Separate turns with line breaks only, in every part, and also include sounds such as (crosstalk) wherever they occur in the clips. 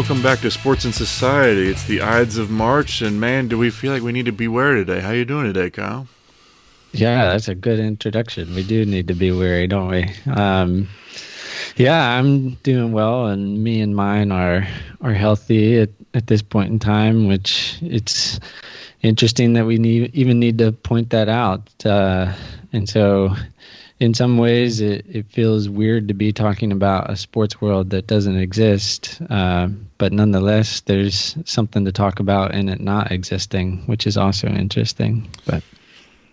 Welcome back to Sports and Society. It's the Ides of March, and man, do we feel like we need to beware today. How you doing today, Kyle?
Yeah, that's a good introduction. We do need to be wary, don't we? Um, yeah, I'm doing well, and me and mine are are healthy at, at this point in time. Which it's interesting that we need even need to point that out. Uh, and so, in some ways, it, it feels weird to be talking about a sports world that doesn't exist. Uh, but nonetheless, there's something to talk about in it not existing, which is also interesting. But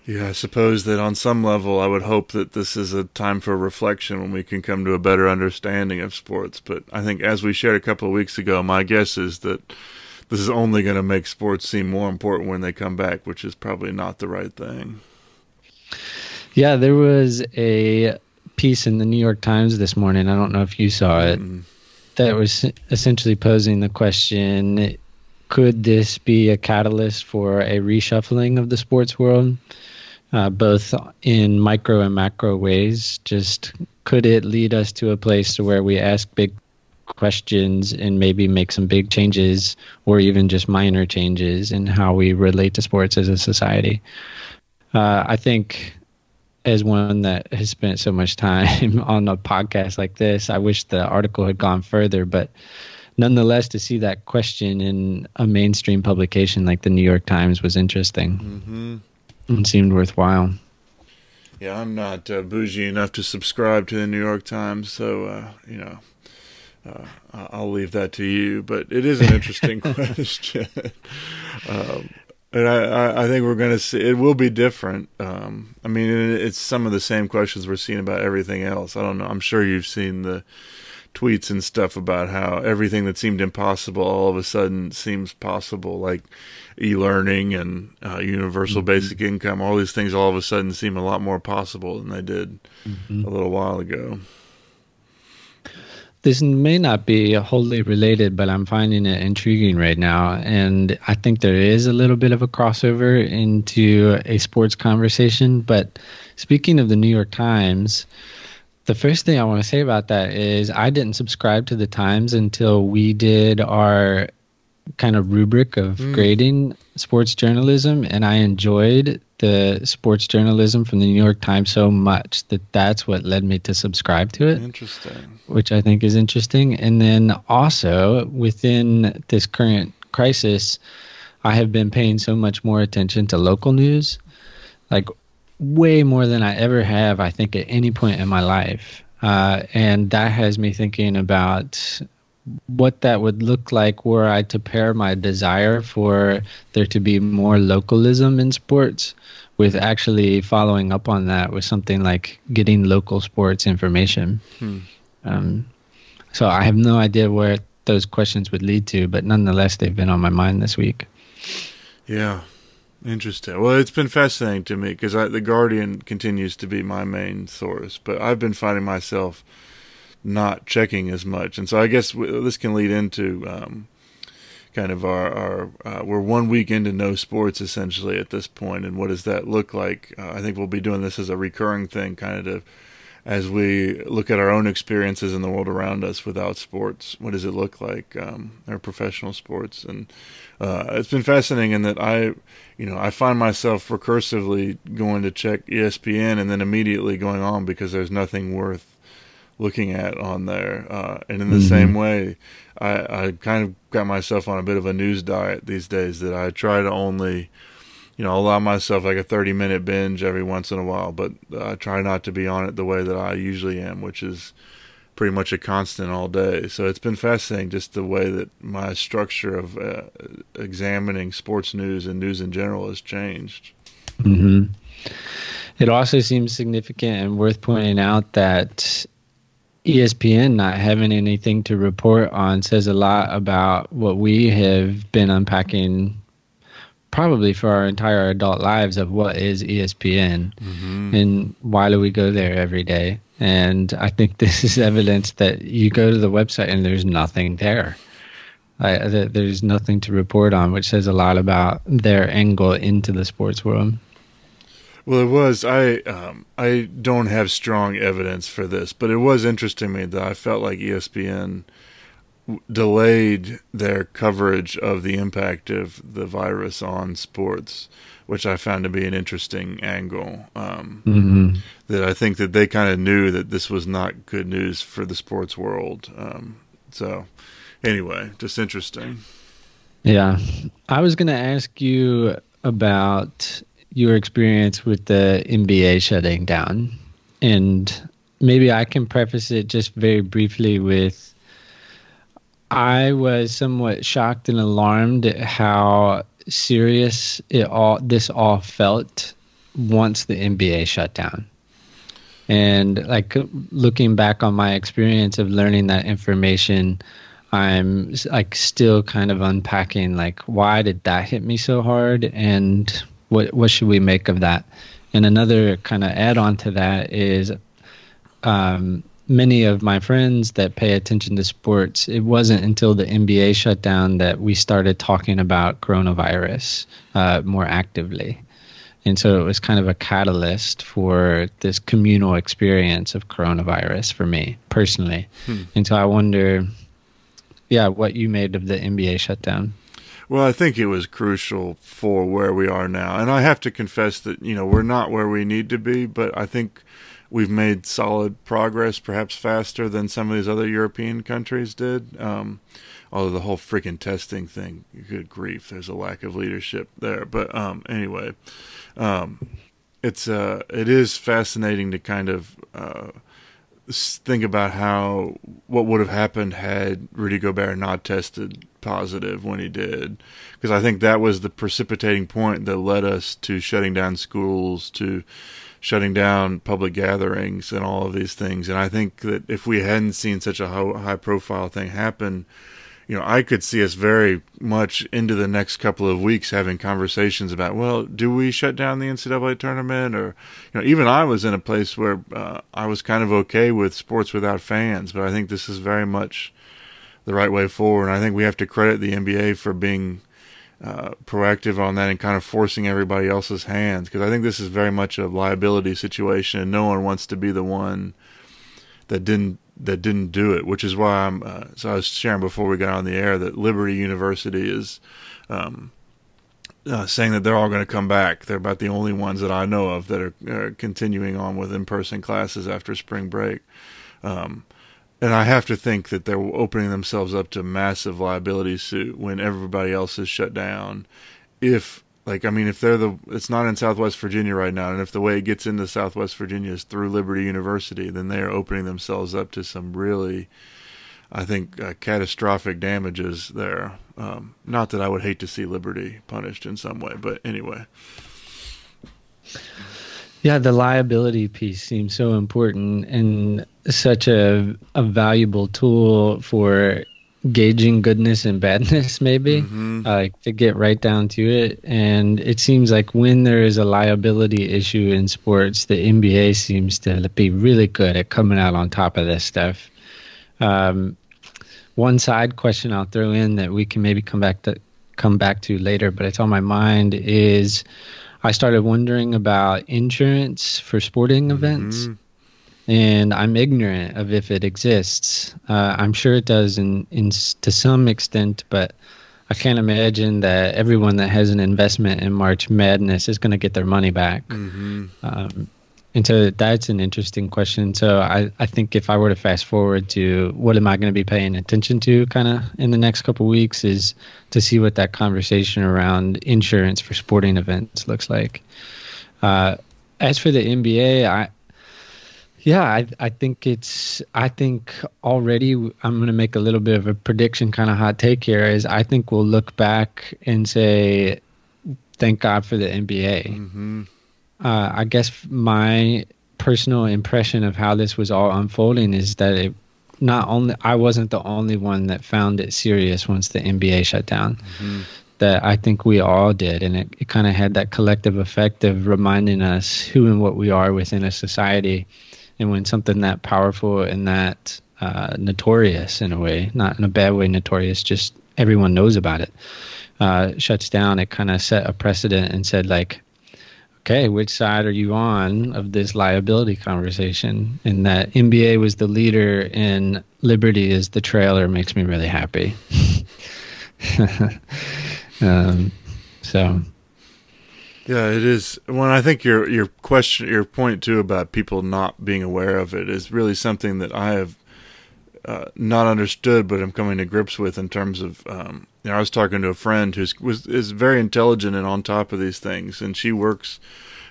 yeah, I suppose that on some level, I would hope that this is a time for reflection when we can come to a better understanding of sports. But I think, as we shared a couple of weeks ago, my guess is that this is only going to make sports seem more important when they come back, which is probably not the right thing.
Yeah, there was a piece in the New York Times this morning. I don't know if you saw it. Mm. That was essentially posing the question could this be a catalyst for a reshuffling of the sports world, uh, both in micro and macro ways? Just could it lead us to a place to where we ask big questions and maybe make some big changes or even just minor changes in how we relate to sports as a society? Uh, I think as one that has spent so much time (laughs) on a podcast like this, I wish the article had gone further, but nonetheless, to see that question in a mainstream publication like the New York Times was interesting mm-hmm. and seemed worthwhile.
Yeah, I'm not uh, bougie enough to subscribe to the New York Times, so uh, you know, uh, I'll leave that to you. But it is an interesting (laughs) question. (laughs) um, and I, I think we're going to see it will be different. Um, I mean, it's some of the same questions we're seeing about everything else. I don't know. I'm sure you've seen the tweets and stuff about how everything that seemed impossible all of a sudden seems possible, like e-learning and uh, universal mm-hmm. basic income. All these things all of a sudden seem a lot more possible than they did mm-hmm. a little while ago
this may not be wholly related, but I'm finding it intriguing right now. And I think there is a little bit of a crossover into a sports conversation. But speaking of the New York Times, the first thing I want to say about that is I didn't subscribe to the Times until we did our kind of rubric of mm. grading sports journalism, and I enjoyed the sports journalism from the New York Times so much that that's what led me to subscribe to it.
Interesting.
Which I think is interesting. And then also within this current crisis, I have been paying so much more attention to local news, like way more than I ever have, I think, at any point in my life. Uh, and that has me thinking about what that would look like were I to pair my desire for there to be more localism in sports with actually following up on that with something like getting local sports information. Hmm. Um, so I have no idea where those questions would lead to, but nonetheless, they've been on my mind this week.
Yeah, interesting. Well, it's been fascinating to me because the Guardian continues to be my main source, but I've been finding myself not checking as much, and so I guess this can lead into um, kind of our, our uh, we're one week into no sports essentially at this point, and what does that look like? Uh, I think we'll be doing this as a recurring thing, kind of to, as we look at our own experiences in the world around us without sports. What does it look like, um, our professional sports? And uh, it's been fascinating in that I, you know, I find myself recursively going to check ESPN and then immediately going on because there's nothing worth looking at on there. Uh, and in the mm-hmm. same way, I, I kind of got myself on a bit of a news diet these days that I try to only, you know, allow myself like a 30 minute binge every once in a while, but I try not to be on it the way that I usually am, which is pretty much a constant all day. So it's been fascinating just the way that my structure of uh, examining sports news and news in general has changed.
Mm-hmm. It also seems significant and worth pointing out that ESPN not having anything to report on says a lot about what we have been unpacking probably for our entire adult lives of what is ESPN mm-hmm. and why do we go there every day. And I think (laughs) this is evidence that you go to the website and there's nothing there. I, there's nothing to report on, which says a lot about their angle into the sports world.
Well, it was. I um, I don't have strong evidence for this, but it was interesting to me that I felt like ESPN delayed their coverage of the impact of the virus on sports, which I found to be an interesting angle. Um, mm-hmm. That I think that they kind of knew that this was not good news for the sports world. Um, so, anyway, just interesting.
Yeah, I was going to ask you about your experience with the NBA shutting down, and maybe I can preface it just very briefly with I was somewhat shocked and alarmed at how serious it all this all felt once the NBA shut down. And like looking back on my experience of learning that information, I'm like still kind of unpacking like why did that hit me so hard and what what should we make of that? And another kind of add on to that is um, many of my friends that pay attention to sports, it wasn't until the NBA shut down that we started talking about coronavirus uh, more actively. And so it was kind of a catalyst for this communal experience of coronavirus for me personally. Hmm. And so I wonder, yeah, what you made of the NBA shutdown.
Well, I think it was crucial for where we are now. And I have to confess that, you know, we're not where we need to be, but I think we've made solid progress, perhaps faster than some of these other European countries did. Um, although the whole freaking testing thing, good grief, there's a lack of leadership there. But um, anyway, um, it's uh, it is fascinating to kind of uh, think about how what would have happened had Rudy Gobert not tested positive when he did, because I think that was the precipitating point that led us to shutting down schools to shutting down public gatherings and all of these things. And I think that if we hadn't seen such a high profile thing happen, you know, I could see us very much into the next couple of weeks having conversations about, well, do we shut down the NCAA tournament? Or, you know, even I was in a place where uh, I was kind of okay with sports without fans, but I think this is very much the right way forward. And I think we have to credit the NBA for being uh, proactive on that and kind of forcing everybody else's hands because I think this is very much a liability situation and no one wants to be the one that didn't that didn't do it which is why I'm uh, so I was sharing before we got on the air that Liberty University is um, uh, saying that they're all going to come back they're about the only ones that I know of that are continuing on with in-person classes after spring break um, and I have to think that they're opening themselves up to massive liability suit when everybody else is shut down. If like I mean, if they're the it's not in Southwest Virginia right now, and if the way it gets into Southwest Virginia is through Liberty University, then they are opening themselves up to some really, I think, uh, catastrophic damages there. Um, not that I would hate to see Liberty punished in some way, but anyway.
Yeah, the liability piece seems so important and such a a valuable tool for gauging goodness and badness (laughs) maybe mm-hmm. uh, to get right down to it and it seems like when there is a liability issue in sports the nba seems to be really good at coming out on top of this stuff um, one side question i'll throw in that we can maybe come back to come back to later but it's on my mind is I started wondering about insurance for sporting events. Mm-hmm. And I'm ignorant of if it exists. Uh, I'm sure it does in, in to some extent, but I can't imagine that everyone that has an investment in March Madness is going to get their money back. Mm-hmm. Um, and so that's an interesting question. So I, I think if I were to fast forward to what am I going to be paying attention to kind of in the next couple weeks is to see what that conversation around insurance for sporting events looks like. Uh, as for the NBA, I yeah, I I think it's I think already I'm going to make a little bit of a prediction kind of hot take here is I think we'll look back and say thank God for the NBA. Mm-hmm uh, I guess my personal impression of how this was all unfolding is that it not only I wasn't the only one that found it serious once the NBA shut down. Mm-hmm. That I think we all did, and it, it kind of had that collective effect of reminding us who and what we are within a society. And when something that powerful and that uh, notorious in a way, not in a bad way, notorious, just everyone knows about it, uh, shuts down, it kind of set a precedent and said like, okay, which side are you on of this liability conversation? And that NBA was the leader and Liberty is the trailer makes me really happy. (laughs) um, so.
Yeah, it is. When I think your your question, your point too about people not being aware of it is really something that I have uh, not understood, but I'm coming to grips with in terms of. Um, you know, I was talking to a friend who's was is very intelligent and on top of these things, and she works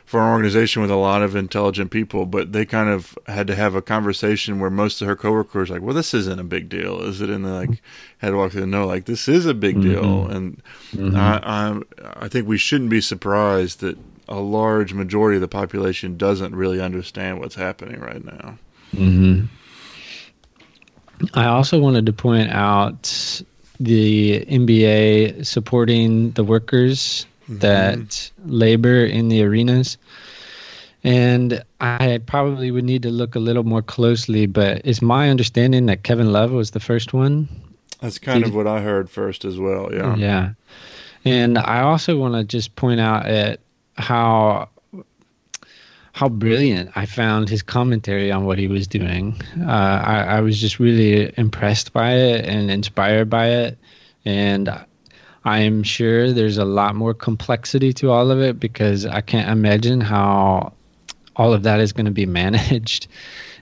for an organization with a lot of intelligent people, but they kind of had to have a conversation where most of her coworkers like, well, this isn't a big deal, is it? And they like had to walk through. The no, like this is a big mm-hmm. deal, and mm-hmm. I, I I think we shouldn't be surprised that a large majority of the population doesn't really understand what's happening right now.
Mm-hmm. I also wanted to point out the NBA supporting the workers mm-hmm. that labor in the arenas. And I probably would need to look a little more closely, but it's my understanding that Kevin Love was the first one.
That's kind of what I heard first as well. Yeah.
Yeah. And I also want to just point out at how how brilliant I found his commentary on what he was doing. Uh, I, I, was just really impressed by it and inspired by it. And I am sure there's a lot more complexity to all of it because I can't imagine how all of that is going to be (laughs) managed.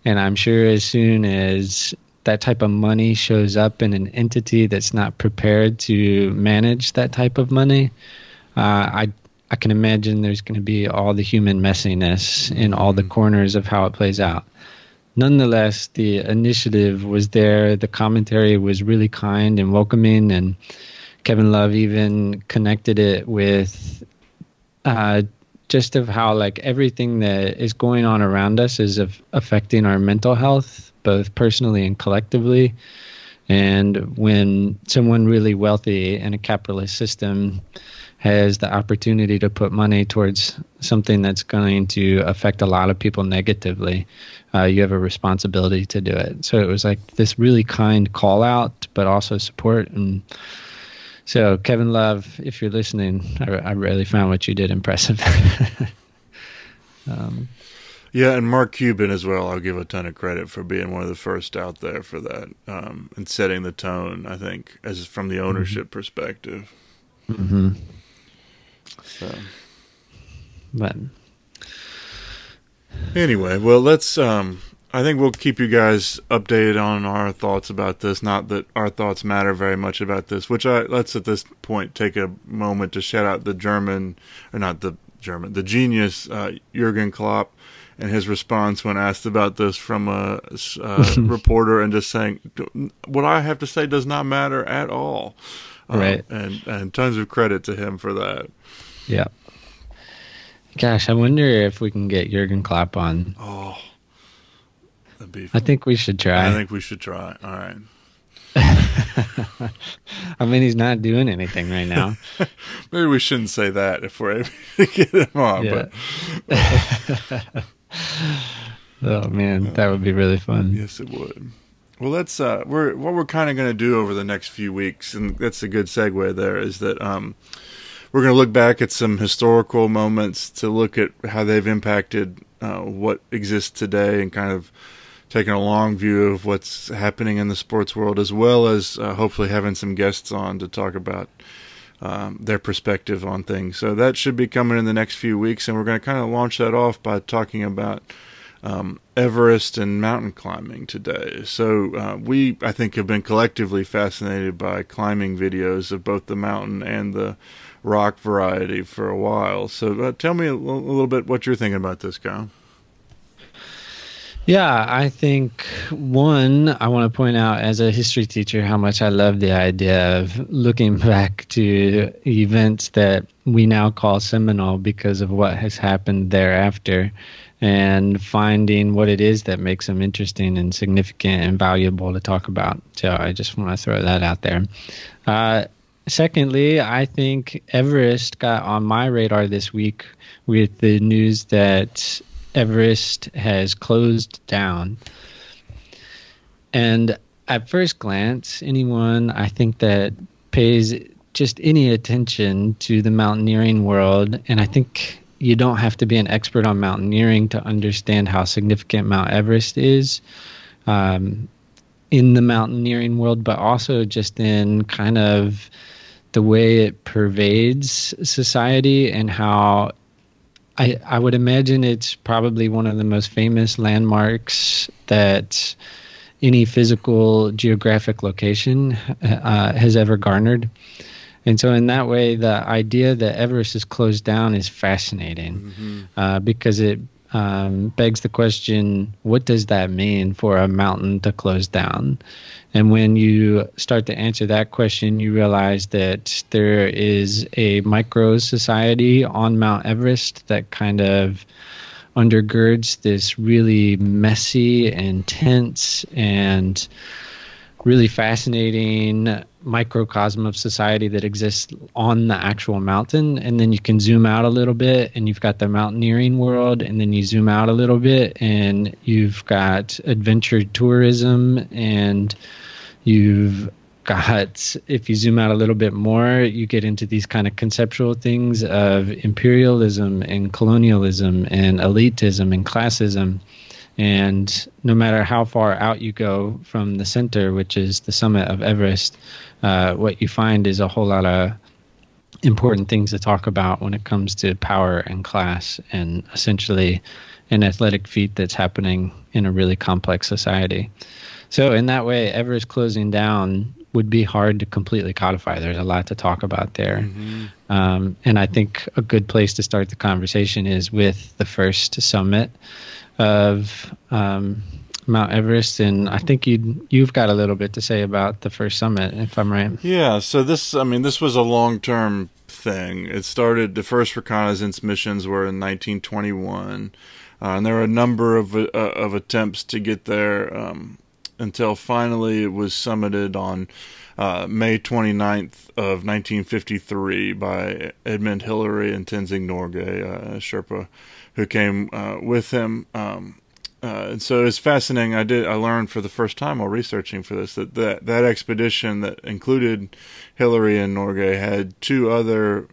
And I'm sure as soon as that type of money shows up in an entity that's not prepared to manage that type of money, uh, I I can imagine there's going to be all the human messiness in all the mm-hmm. corners of how it plays out. Nonetheless, the initiative was there. The commentary was really kind and welcoming, and Kevin Love even connected it with uh, just of how like everything that is going on around us is of affecting our mental health, both personally and collectively. And when someone really wealthy in a capitalist system has the opportunity to put money towards something that's going to affect a lot of people negatively, uh, you have a responsibility to do it. So it was like this really kind call out, but also support. And so, Kevin Love, if you're listening, I, I really found what you did impressive. (laughs)
um, yeah, and Mark Cuban as well. I'll give a ton of credit for being one of the first out there for that um, and setting the tone. I think as from the ownership mm-hmm. perspective.
Mm-hmm. So, but
anyway, well, let's. Um, I think we'll keep you guys updated on our thoughts about this. Not that our thoughts matter very much about this. Which I let's at this point take a moment to shout out the German, or not the German, the genius uh, Jurgen Klopp and his response when asked about this from a, a (laughs) reporter and just saying what I have to say does not matter at all.
Right.
Um, and and tons of credit to him for that.
Yeah. Gosh, I wonder if we can get Jurgen Klopp
on. Oh,
I think we should try.
I think we should try. All right. (laughs)
I mean, he's not doing anything right now. (laughs)
Maybe we shouldn't say that if we're able (laughs) to get him on. Yeah.
But oh man, that would be really fun.
Yes, it would. Well, that's uh, we're what we're kind of going to do over the next few weeks, and that's a good segue. There is that um, we're going to look back at some historical moments to look at how they've impacted uh, what exists today and kind of taking a long view of what's happening in the sports world, as well as uh, hopefully having some guests on to talk about um, their perspective on things. So that should be coming in the next few weeks, and we're going to kind of launch that off by talking about um, Everest and mountain climbing today. So uh, we, I think, have been collectively fascinated by climbing videos of both the mountain and the rock variety for a while. So uh, tell me a, l- a little bit what you're thinking about this, guy.
Yeah, I think one, I want to point out as a history teacher how much I love the idea of looking (laughs) back to events that we now call seminal because of what has happened thereafter and finding what it is that makes them interesting and significant and valuable to talk about. So I just want to throw that out there. Uh, Secondly, I think Everest got on my radar this week with the news that Everest has closed down. And at first glance, anyone I think that pays just any attention to the mountaineering world, and I think you don't have to be an expert on mountaineering to understand how significant Mount Everest is um, in the mountaineering world, but also just in kind of the way it pervades society and how I, I would imagine it's probably one of the most famous landmarks that any physical geographic location uh, has ever garnered. And so, in that way, the idea that Everest is closed down is fascinating mm-hmm. uh, because it um, begs the question what does that mean for a mountain to close down? And when you start to answer that question, you realize that there is a micro society on Mount Everest that kind of undergirds this really messy and tense and really fascinating microcosm of society that exists on the actual mountain. And then you can zoom out a little bit and you've got the mountaineering world. And then you zoom out a little bit and you've got adventure tourism. And you've got if you zoom out a little bit more you get into these kind of conceptual things of imperialism and colonialism and elitism and classism and no matter how far out you go from the center, which is the summit of Everest, uh, what you find is a whole lot of important things to talk about when it comes to power and class and essentially an athletic feat that's happening in a really complex society. So, in that way, Everest closing down would be hard to completely codify. There's a lot to talk about there. Mm-hmm. Um, and I think a good place to start the conversation is with the first summit of um, Mount Everest, and I think you you've got a little bit to say about the first summit, if I'm right.
Yeah. So this, I mean, this was a long term thing. It started. The first reconnaissance missions were in 1921, uh, and there were a number of uh, of attempts to get there um, until finally it was summited on. Uh, May 29th of 1953 by Edmund Hillary and Tenzing Norgay, uh, Sherpa who came uh, with him. Um, uh, and so it's fascinating. I did. I learned for the first time while researching for this that that, that expedition that included Hillary and Norgay had two other,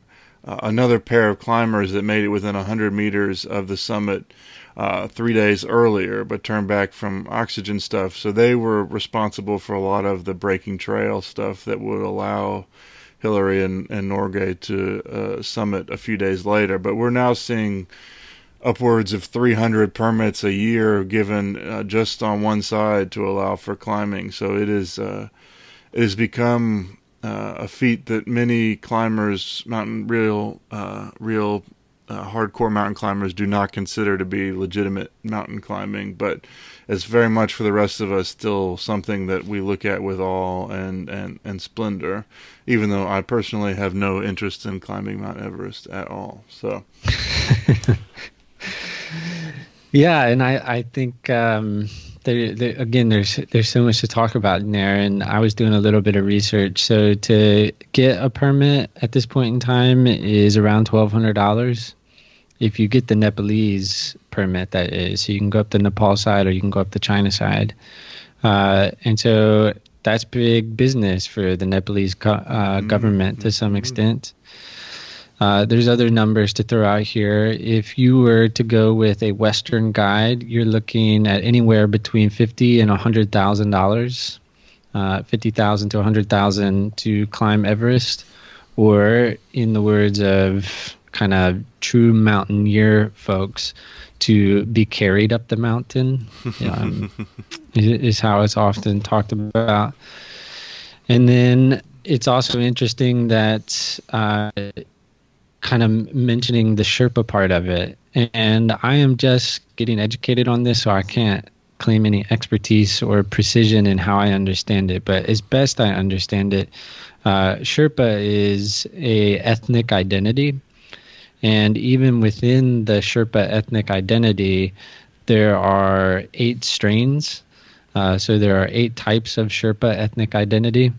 uh, another pair of climbers that made it within hundred meters of the summit uh, three days earlier, but turned back from oxygen stuff. So they were responsible for a lot of the breaking trail stuff that would allow Hillary and, and Norgay to uh, summit a few days later. But we're now seeing upwards of 300 permits a year given uh, just on one side to allow for climbing. So it is uh, it has become uh, a feat that many climbers, mountain real uh, real uh, hardcore mountain climbers, do not consider to be legitimate mountain climbing, but it's very much for the rest of us still something that we look at with awe and and and splendor. Even though I personally have no interest in climbing Mount Everest at all, so. (laughs)
yeah, and I I think um, there, there, again there's there's so much to talk about in there, and I was doing a little bit of research. So to get a permit at this point in time is around twelve hundred dollars. If you get the Nepalese permit, that is, so you can go up the Nepal side or you can go up the China side, uh, and so that's big business for the Nepalese uh, mm-hmm. government to some mm-hmm. extent. Uh, there's other numbers to throw out here. If you were to go with a Western guide, you're looking at anywhere between fifty and a hundred thousand dollars, uh, fifty thousand to a hundred thousand to climb Everest, or in the words of kind of true mountaineer folks, to be carried up the mountain. (laughs) Um, is how it's often talked about. And then it's also interesting that uh, kind of mentioning the Sherpa part of it. And I am just getting educated on this, so I can't claim any expertise or precision in how I understand it. But as best I understand it, uh, Sherpa is a ethnic identity, and even within the Sherpa ethnic identity, there are eight strains. Uh, so there are eight types of Sherpa ethnic identity,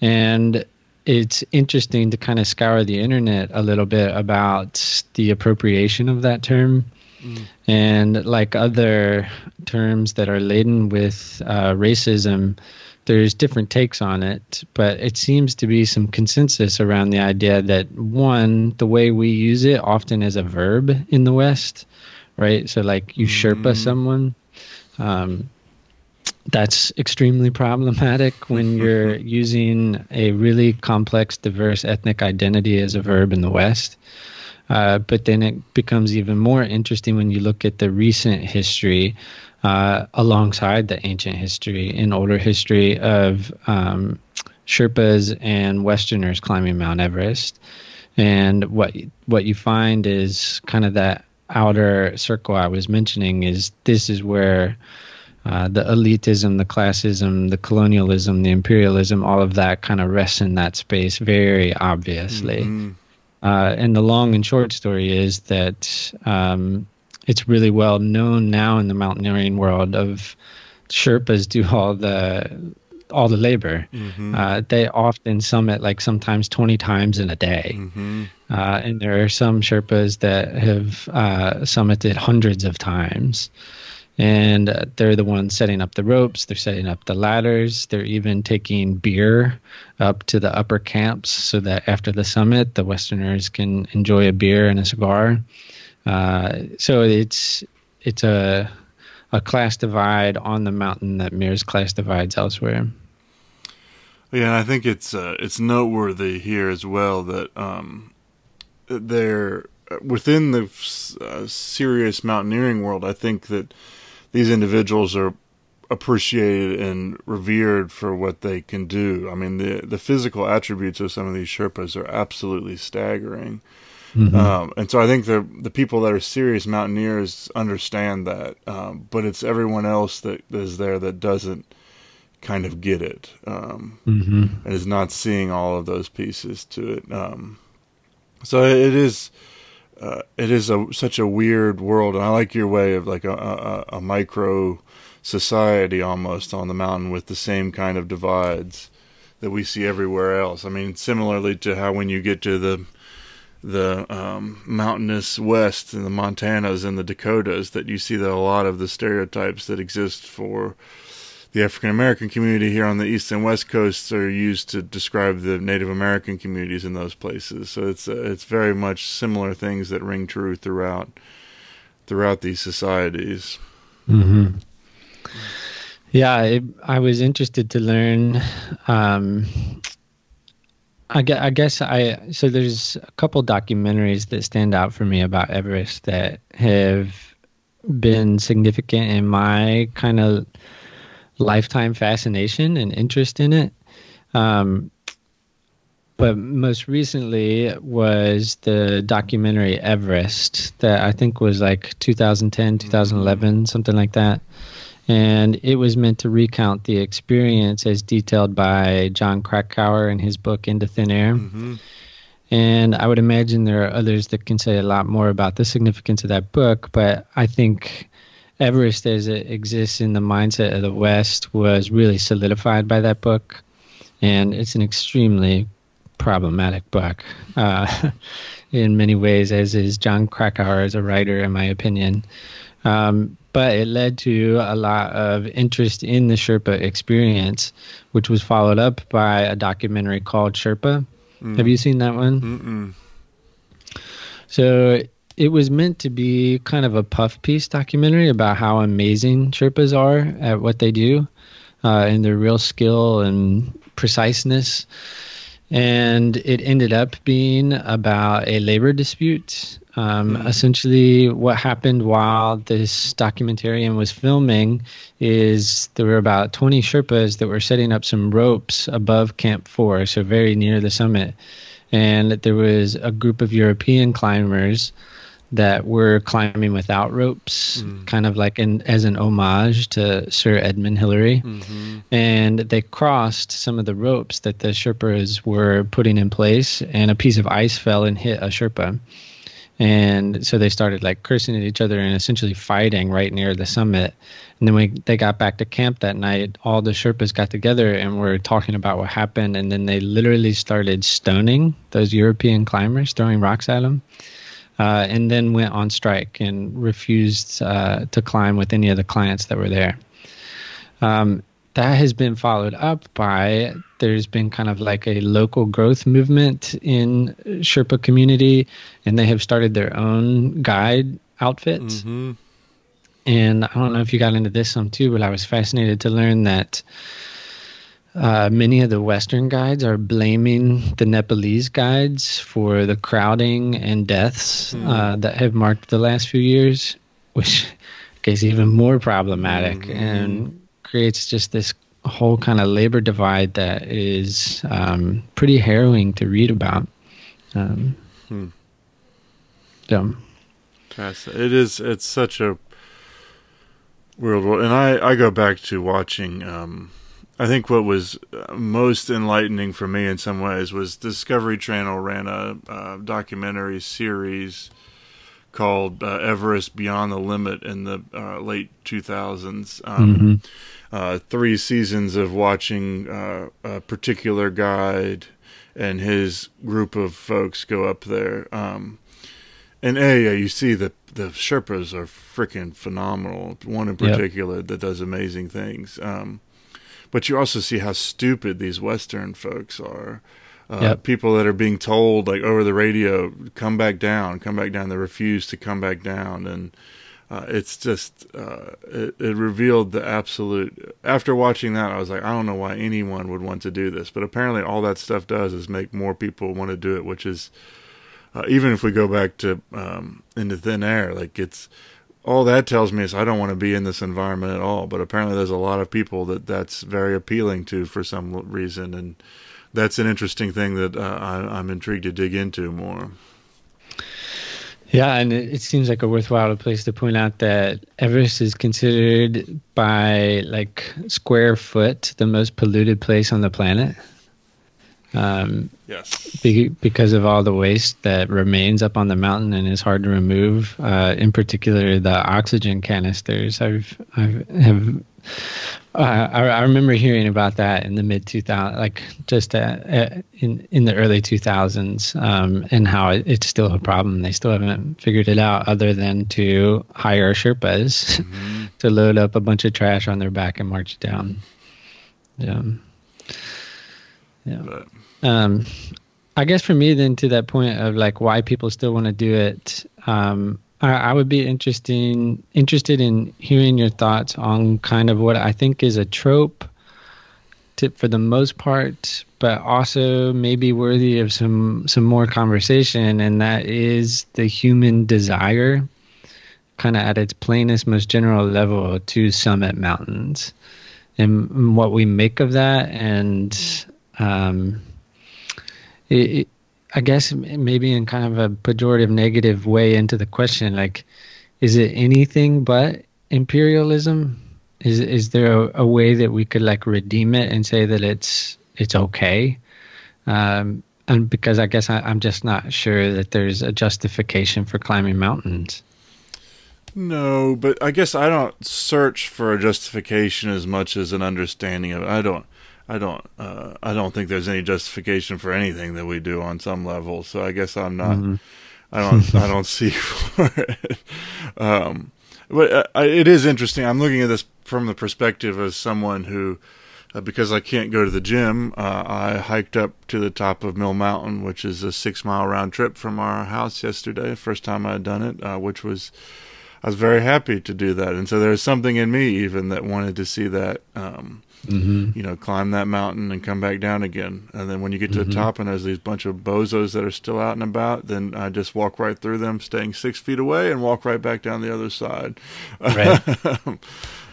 and it's interesting to kind of scour the internet a little bit about the appropriation of that term. Mm. And like other terms that are laden with uh, racism, there's different takes on it, but it seems to be some consensus around the idea that one, the way we use it often as a verb in the West, right? So, like you Sherpa mm. someone, um, that's extremely problematic when you're using a really complex, diverse ethnic identity as a verb in the West. Uh, but then it becomes even more interesting when you look at the recent history uh, alongside the ancient history and older history of um, Sherpas and Westerners climbing Mount Everest. And what what you find is kind of that outer circle I was mentioning is this is where uh, the elitism, the classism, the colonialism, the imperialism, all of that kind of rests in that space very obviously. Mm-hmm. Uh, and the long and short story is that um, it's really well known now in the mountaineering world of Sherpas do all the all the labor. Mm-hmm. Uh, they often summit like sometimes 20 times in a day. Mm-hmm. Uh, and there are some Sherpas that have uh, summited hundreds of times. And uh, they're the ones setting up the ropes, they're setting up the ladders, they're even taking beer up to the upper camps so that after the summit, the Westerners can enjoy a beer and a cigar. Uh, so it's it's a a class divide on the mountain that mirrors class divides elsewhere.
Yeah, I think it's uh, it's noteworthy here as well that um, they're within the uh, serious mountaineering world. I think that these individuals are appreciated and revered for what they can do. I mean, the the physical attributes of some of these Sherpas are absolutely staggering. Mm-hmm. Um, and so I think the the people that are serious mountaineers understand that, um, but it's everyone else that is there that doesn't kind of get it um, mm-hmm. and is not seeing all of those pieces to it. Um, so it is uh, it is a such a weird world, and I like your way of like a, a, a micro society almost on the mountain with the same kind of divides that we see everywhere else. I mean, similarly to how when you get to the the um, mountainous west and the Montanas and the Dakotas that you see that a lot of the stereotypes that exist for the African American community here on the east and west coasts are used to describe the Native American communities in those places. So it's uh, it's very much similar things that ring true throughout throughout these societies.
Mm-hmm. Yeah, I was interested to learn um, I I guess I so there's a couple documentaries that stand out for me about Everest that have been significant in my kind of lifetime fascination and interest in it. Um, but most recently was the documentary Everest that I think was like 2010, 2011, something like that and it was meant to recount the experience as detailed by Jon Krakauer in his book Into Thin Air. Mm-hmm. And I would imagine there are others that can say a lot more about the significance of that book, but I think Everest as it exists in the mindset of the West was really solidified by that book. And it's an extremely problematic book uh, (laughs) in many ways, as is Jon Krakauer as a writer, in my opinion. Um, but it led to a lot of interest in the Sherpa experience, which was followed up by a documentary called Sherpa. Mm. Have you seen that one? Mm-mm. So it was meant to be kind of a puff piece documentary about how amazing Sherpas are at what they do uh, and their real skill and preciseness. And it ended up being about a labor dispute um, mm-hmm. Essentially, what happened while this documentarian was filming is there were about 20 Sherpas that were setting up some ropes above Camp 4, so very near the summit. And there was a group of European climbers that were climbing without ropes, mm. kind of like an, as an homage to Sir Edmund Hillary. Mm-hmm. And they crossed some of the ropes that the Sherpas were putting in place, and a piece of ice fell and hit a Sherpa and so they started like cursing at each other and essentially fighting right near the summit and then when they got back to camp that night all the sherpas got together and were talking about what happened and then they literally started stoning those european climbers throwing rocks at them uh, and then went on strike and refused uh, to climb with any of the clients that were there um, that has been followed up by there's been kind of like a local growth movement in Sherpa community, and they have started their own guide outfits. Mm-hmm. And I don't know if you got into this some too, but I was fascinated to learn that uh, many of the Western guides are blaming the Nepalese guides for the crowding and deaths mm. uh, that have marked the last few years, which (laughs) is even more problematic mm-hmm. and creates just this whole kind of labor divide that is um, pretty harrowing to read about. Um, hmm.
So, it is. It's such a world, and I I go back to watching. Um, I think what was uh, most enlightening for me in some ways was Discovery Channel ran a, a documentary series called uh, Everest Beyond the Limit in the uh, late 2000s. Um, mm-hmm. uh, three seasons of watching uh, a particular guide and his group of folks go up there. Um, and A, you see that the Sherpas are freaking phenomenal. One in particular yep. that does amazing things. Um, but you also see how stupid these Western folks are. Uh, yep. People that are being told like over the radio, come back down, come back down. They refuse to come back down, and uh, it's just uh, it, it, revealed the absolute. After watching that, I was like, I don't know why anyone would want to do this, but apparently all that stuff does is make more people want to do it, which is uh, even if we go back to um, into thin air, like it's all that tells me is I don't want to be in this environment at all. But apparently, there's a lot of people that that's very appealing to for some reason, and that's an interesting thing that uh, I, am intrigued to dig into more.
Yeah, and it, seems like a worthwhile place to point out that Everest is considered by like square foot the most polluted place on the planet. Um,
yes.
Be, because of all the waste that remains up on the mountain and is hard to remove. Uh, in particular, the oxygen canisters. I've, I've have. Uh, I, I remember hearing about that in the mid 2000s, like just uh, uh, in in the early 2000s, um, and how it, it's still a problem. They still haven't figured it out, other than to hire Sherpas (laughs) mm-hmm. to load up a bunch of trash on their back and march down. Yeah. Yeah. But um, I guess for me, then to that point of like why people still want to do it, um, I, I, would be interesting interested in hearing your thoughts on kind of what I think is a trope, to, for the most part, but also maybe worthy of some some more conversation, and that is the human desire, kind of at its plainest, most general level, to summit mountains, and what we make of that, and um, it, I guess maybe in kind of a pejorative, negative way into the question, like, is it anything but imperialism? Is is there a, a way that we could like redeem it and say that it's it's okay? Um, and because I guess I, I'm just not sure that there's a justification for climbing mountains.
No, but I guess I don't search for a justification as much as an understanding of it. I don't I don't uh, I don't think there's any justification for anything that we do on some level. So I guess I'm not. Mm-hmm. I don't I (laughs) don't see (laughs) for it. Um, but uh, it is interesting. I'm looking at this from the perspective of someone who, uh, because I can't go to the gym, uh, I hiked up to the top of Mill Mountain, which is a six mile round trip from our house yesterday. First time I had done it, uh, which was. I was very happy to do that, and so there's something in me even that wanted to see that um, mm-hmm. you know, climb that mountain and come back down again. And then when you get to mm-hmm. the top and there's these bunch of bozos that are still out and about, then I just walk right through them, staying six feet away, and walk right back down the other side. Right. (laughs)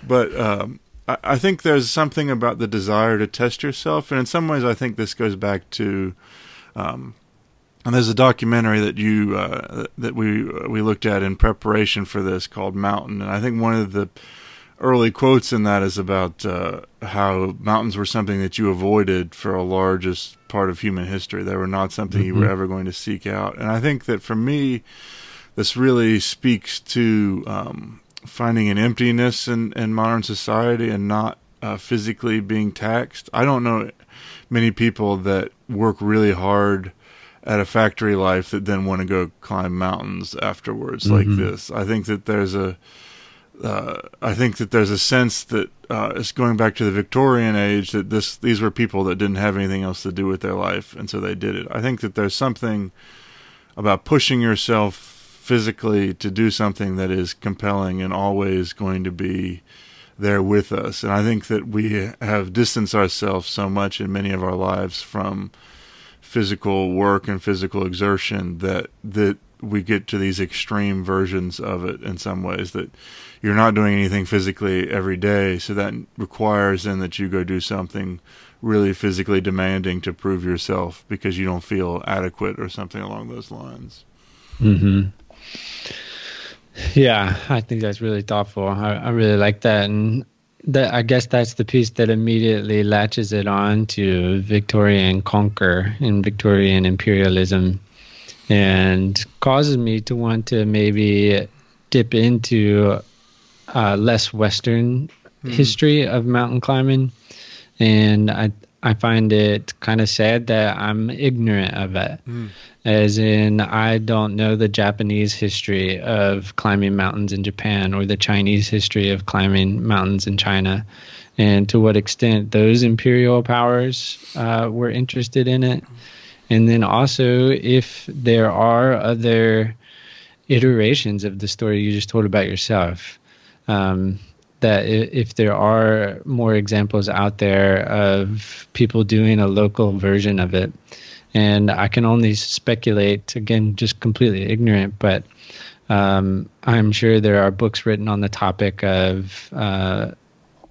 but um, I, I think there's something about the desire to test yourself, and in some ways, I think this goes back to. Um, and there's a documentary that you uh, that we we looked at in preparation for this called Mountain, and I think one of the early quotes in that is about uh, how mountains were something that you avoided for a largest part of human history. They were not something mm-hmm. you were mm-hmm. ever going to seek out. And I think that for me, this really speaks to um, finding an emptiness in, in modern society and not uh, physically being taxed. I don't know many people that work really hard at a factory life that then want to go climb mountains afterwards mm-hmm. like this. I think that there's a uh, I think that there's a sense that uh, it's going back to the Victorian age that this these were people that didn't have anything else to do with their life, and so they did it. I think that there's something about pushing yourself physically to do something that is compelling and always going to be there with us. And I think that we have distanced ourselves so much in many of our lives from physical work and physical exertion that that we get to these extreme versions of it in some ways that you're not doing anything physically every day. So that requires then that you go do something really physically demanding to prove yourself because you don't feel adequate or something along those lines.
Hmm yeah i think that's really thoughtful. I, I really like that. And that i guess that's the piece that immediately latches it on to victorian conquer and victorian imperialism and causes me to want to maybe dip into uh, less Western mm. history of mountain climbing. And I, I find it kind of sad that I'm ignorant of it. Mm. As in, I don't know the Japanese history of climbing mountains in Japan or the Chinese history of climbing mountains in China, and to what extent those imperial powers uh, were interested in it. And then also, if there are other iterations of the story you just told about yourself, um, that if there are more examples out there of people doing a local version of it, and I can only speculate, again, just completely ignorant, but um, I'm sure there are books written on the topic of uh,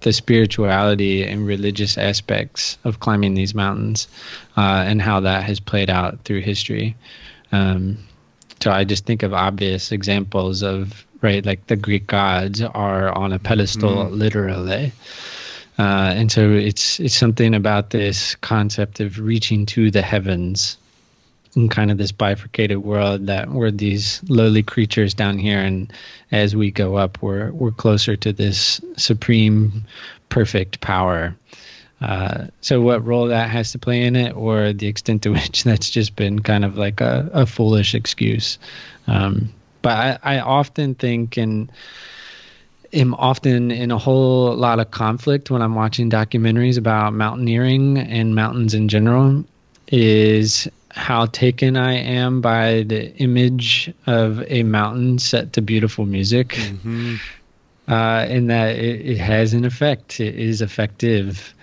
the spirituality and religious aspects of climbing these mountains uh, and how that has played out through history. Um, so I just think of obvious examples of right, like the Greek gods are on a pedestal, mm. literally. Uh, and so it's it's something about this concept of reaching to the heavens in kind of this bifurcated world that we're these lowly creatures down here. And as we go up we're we're closer to this supreme perfect power. Uh, so what role that has to play in it or the extent to (laughs) which that's just been kind of like a, a foolish excuse. Um, but I, I often think and am often in a whole lot of conflict when I'm watching documentaries about mountaineering and mountains in general is how taken I am by the image of a mountain set to beautiful music. Mm-hmm. Uh, and that it, it, has an effect. It is effective.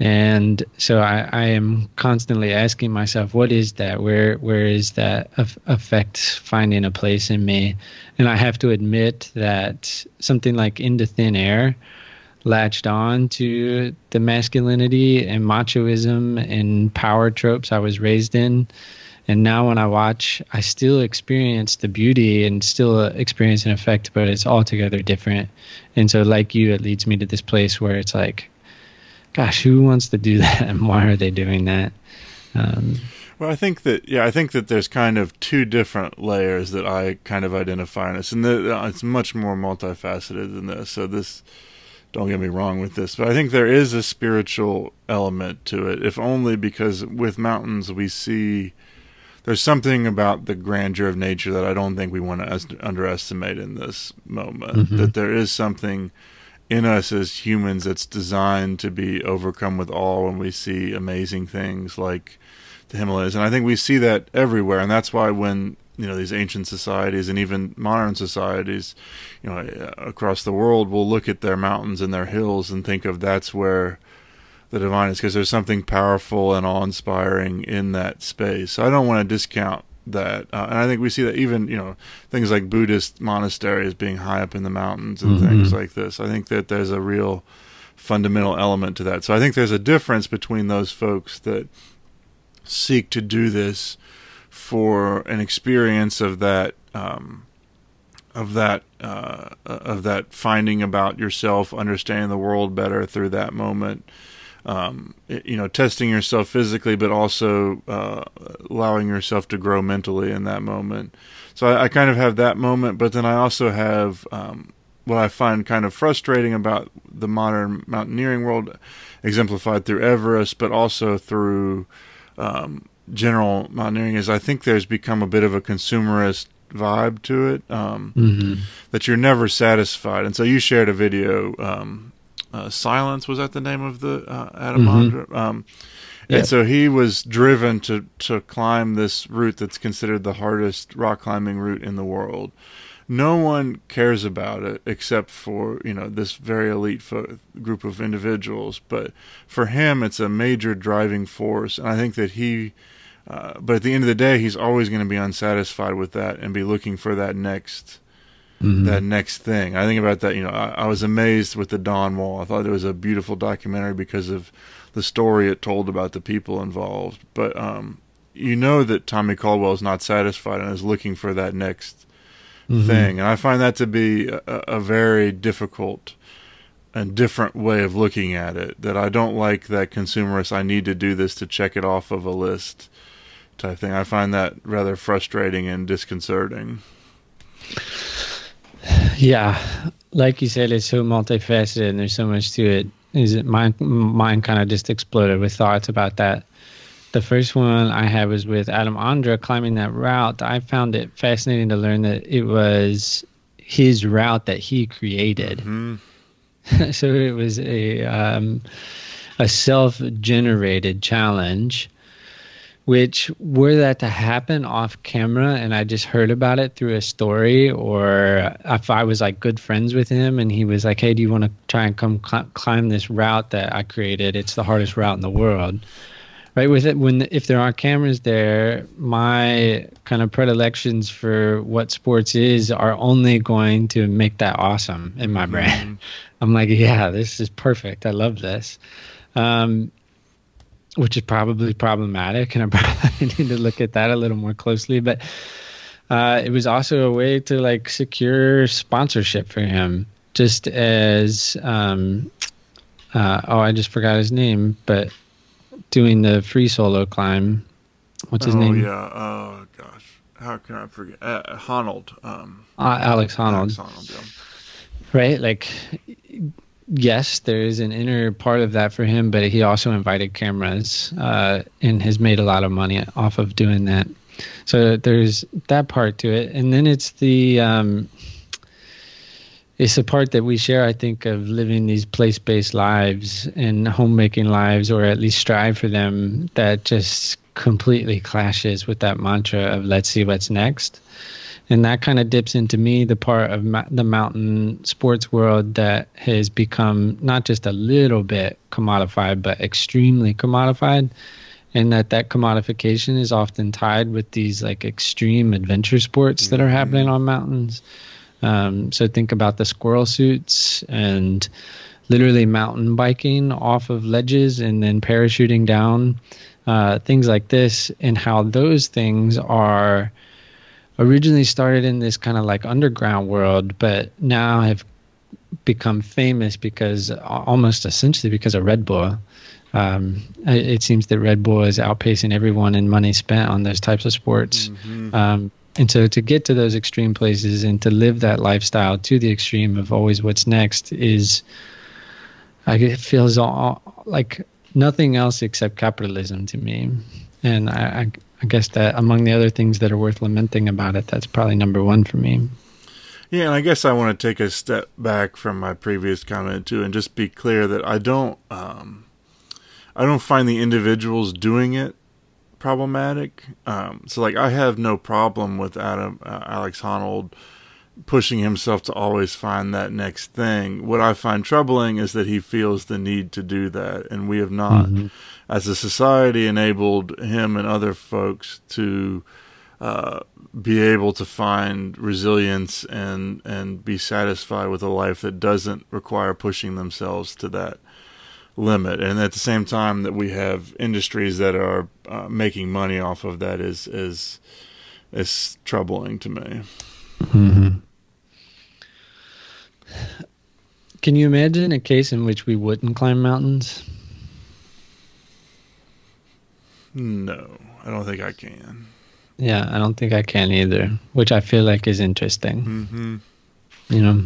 And so I, I, am constantly asking myself, what is that? Where where is that effect finding a place in me? And I have to admit that something like Into Thin Air latched on to the masculinity and machoism and power tropes I was raised in. And now when I watch, I still experience the beauty and still experience an effect, but it's altogether different. And so, like you, it leads me to this place where it's like, gosh, who wants to do (laughs) that? And why are they doing that? Um,
well, I think that yeah, I think that there's kind of two different layers that I kind of identify in this, and the, it's much more multifaceted than this. So this don't get me wrong with this, but I think there is a spiritual element to it, if only because with mountains we see there's something about the grandeur of nature that I don't think we want to underestimate in this moment. Mm-hmm. That there is something in us as humans that's designed to be overcome with awe when we see amazing things like the Himalayas, and I think we see that everywhere, and that's why when you know these ancient societies and even modern societies you know across the world will look at their mountains and their hills and think of that's where the divine is because there's something powerful and awe-inspiring in that space. So i don't want to discount that uh, and i think we see that even you know things like buddhist monasteries being high up in the mountains and mm-hmm. things like this. I think that there's a real fundamental element to that. So i think there's a difference between those folks that seek to do this for an experience of that um, of that uh, of that finding about yourself, understanding the world better through that moment. Um, you know, testing yourself physically, but also uh, allowing yourself to grow mentally in that moment. So I, I, kind of have that moment, but then I also have um, what I find kind of frustrating about the modern mountaineering world, exemplified through Everest, but also through um, general mountaineering is I think there's become a bit of a consumerist vibe to it um, mm-hmm. that you're never satisfied. And so you shared a video. Um, uh, Silence was that the name of the uh, Adam mm-hmm. Um, and so he was driven to to climb this route that's considered the hardest rock climbing route in the world. No one cares about it except for you know this very elite fo- group of individuals. But for him, it's a major driving force, and I think that he. Uh, but at the end of the day, he's always going to be unsatisfied with that and be looking for that next Mm-hmm. that next thing. I think about that. You know, I, I, was amazed with the Dawn Wall. I thought it was a beautiful documentary because of the story it told about the people involved. But um, you know that Tommy Caldwell is not satisfied and is looking for that next mm-hmm. thing, and I find that to be a, a very difficult and different way of looking at it. That I don't like that consumerist. I need to do this to check it off of a list type thing. I find that rather frustrating and disconcerting.
Yeah, like you said, it's so multifaceted and there's so much to it. Is it mine? Mine kind of just exploded with thoughts about that. The first one I had was with Adam Ondra climbing that route. I found it fascinating to learn that it was his route that he created. Mm-hmm. (laughs) so it was a um, a self generated challenge which were that to happen off camera and I just heard about it through a story or if I was like good friends with him and he was like, Hey, do you want to try and come cl- climb this route that I created? It's the hardest route in the world. Right with it, when if there aren't cameras there, my kind of predilections for what sports is are only going to make that awesome in my brain. Mm-hmm. (laughs) I'm like, yeah, this is perfect. I love this. Um, which is probably problematic, and I (laughs) probably need to look at that a little more closely. But uh, it was also a way to like secure sponsorship for him, just as um, uh, oh, I just forgot his name, but doing the free solo climb. What's his
oh,
name?
Yeah. Oh gosh, how can I forget? Uh, Honnold. Um,
uh, Alex Honnold. Alex Honnold yeah. Right, like yes, there is an inner part of that for him, but he also invited cameras uh, and has made a lot of money off of doing that. So there's that part to it, and then it's the um, it's the part that we share. I think of living these place-based lives and homemaking lives, or at least strive for them. That just completely clashes with that mantra of "Let's see what's next." And that kind of dips into me the part of ma- the mountain sports world that has become not just a little bit commodified but extremely commodified and that that commodification is often tied with these like extreme adventure sports mm-hmm. that are happening mm-hmm. on mountains um, so think about the squirrel suits and literally mountain biking off of ledges and then parachuting down uh, things like this and how those things are originally started in this kind of like underground world, but now have become famous because almost essentially because of Red Bull. Um, it seems that Red Bull is outpacing everyone in money spent on those types of sports. Mm-hmm. Um, and so to get to those extreme places and to live that lifestyle to the extreme of always what's next is, like, it feels all, like nothing else except capitalism to me. And I, I I guess that among the other things that are worth lamenting about it, that's probably number one for me.
Yeah, and I guess I want to take a step back from my previous comment too, and just be clear that I don't, um, I don't find the individuals doing it problematic. Um, so, like, I have no problem with Adam uh, Alex Honnold pushing himself to always find that next thing. What I find troubling is that he feels the need to do that, and we have not. Mm-hmm as a society enabled him and other folks to uh, be able to find resilience and and be satisfied with a life that doesn't require pushing themselves to that limit. And at the same time, that we have industries that are uh, making money off of that is is is troubling to me. Mm-hmm.
Can you imagine a case in which we wouldn't climb mountains?
No, I don't think I can.
Yeah, I don't think I can either, which I feel like is interesting. Mm-hmm. You know,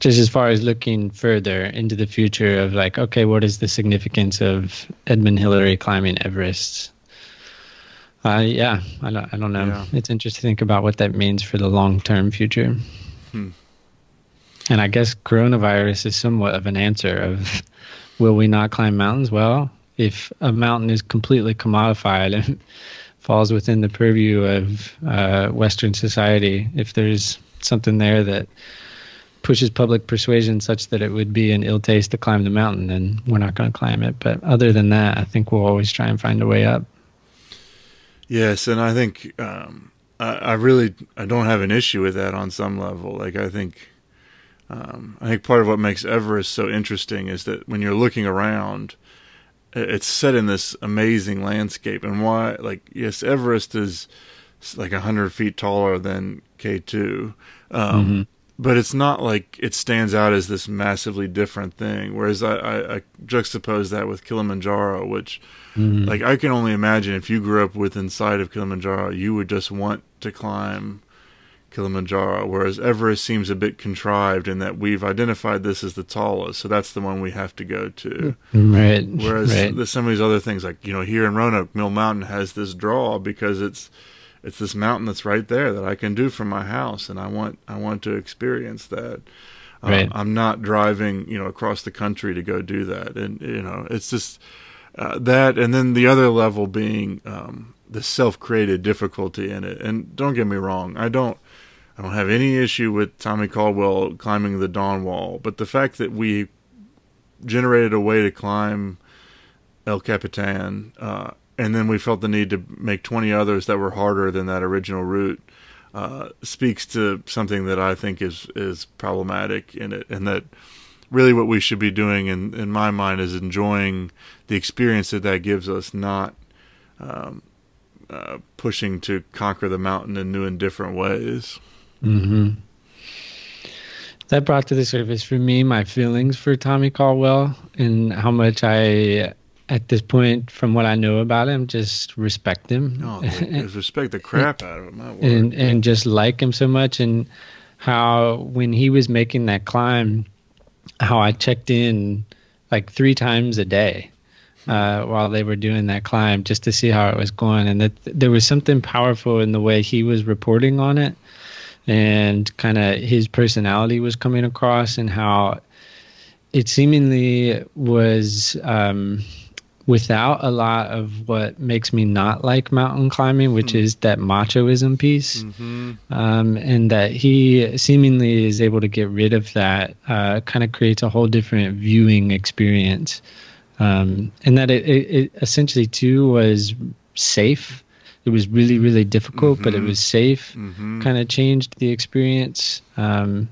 just as far as looking further into the future of like, okay, what is the significance of Edmund Hillary climbing Everest? Uh, yeah, I don't, I don't know. Yeah. It's interesting to think about what that means for the long term future. Hmm. And I guess coronavirus is somewhat of an answer of (laughs) will we not climb mountains? Well, if a mountain is completely commodified and (laughs) falls within the purview of uh, Western society, if there's something there that pushes public persuasion such that it would be an ill taste to climb the mountain, then we're not going to climb it. But other than that, I think we'll always try and find a way up.
Yes, and I think um, I, I, really I don't have an issue with that on some level. Like I think um, I think part of what makes Everest so interesting is that when you're looking around, it's set in this amazing landscape. And why, like, yes, Everest is like a hundred feet taller than K two, um, mm-hmm. but it's not like it stands out as this massively different thing. Whereas I, I, I juxtapose that with Kilimanjaro, which, mm-hmm. like, I can only imagine if you grew up within sight of Kilimanjaro, you would just want to climb Kilimanjaro, whereas Everest seems a bit contrived in that we've identified this as the tallest, so that's the one we have to go to.
Right.
Whereas
right.
there's some of these other things, like you know, here in Roanoke, Mill Mountain has this draw because it's it's this mountain that's right there that I can do from my house, and I want I want to experience that. Uh, right. I'm not driving, you know, across the country to go do that, and you know, it's just uh, that, and then the other level being um, the self-created difficulty in it. And don't get me wrong, I don't I don't have any issue with Tommy Caldwell climbing the Dawn Wall, but the fact that we generated a way to climb El Capitan, uh, and then we felt the need to make 20 others that were harder than that original route, uh, speaks to something that I think is is problematic in it, and that really what we should be doing, in in my mind, is enjoying the experience that that gives us, not um, uh, pushing to conquer the mountain in new and different ways.
Mm-hmm. That brought to the surface for me my feelings for Tommy Caldwell and how much I, at this point, from what I know about him, just respect him.
Oh, (laughs) respect the crap out of him.
And and just like him so much, and how when he was making that climb, how I checked in like three times a day uh, while they were doing that climb just to see how it was going, and that there was something powerful in the way he was reporting on it and kind of his personality was coming across and how it seemingly was um, without a lot of what makes me not like mountain climbing, which mm. is that machoism piece, mm-hmm. um, and that he seemingly is able to get rid of that. Uh, kind of creates a whole different viewing experience, um, and that it, it, it essentially too was safe it was really really difficult, mm-hmm. but it mm-hmm. was safe. Mm-hmm. Kind of changed the experience. Um,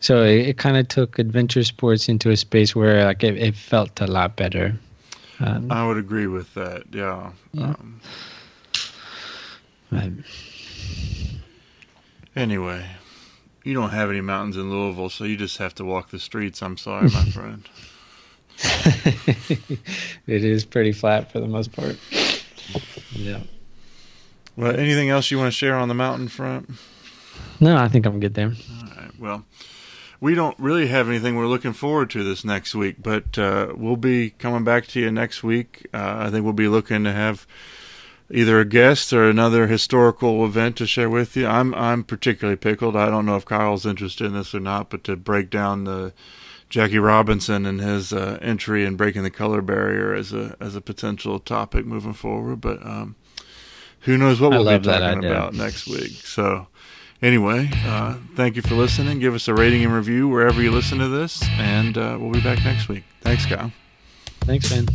so it, it kind of took adventure sports into a space where like it, it felt a lot better.
Um, I would agree with that. Yeah. yeah. Um, anyway, you don't have any mountains in Louisville, so you just have to walk the streets. I'm sorry, my (laughs) friend. (laughs)
it is pretty flat for the most part. Yeah.
Well, anything else you want to share on the mountain front?
No, I think I'm good there.
All right. Well, we don't really have anything we're looking forward to this next week, but uh, we'll be coming back to you next week. Uh, I think we'll be looking to have either a guest or another historical event to share with you. I'm I'm particularly pickled. I don't know if Kyle's interested in this or not, but to break down the Jackie Robinson and his uh, entry in breaking the color barrier as a as a potential topic moving forward. But um, who knows what we'll be talking about next week. So, anyway, uh, thank you for listening. Give us a rating and review wherever you listen to this, and uh, we'll be back next week. Thanks, Kyle.
Thanks, man.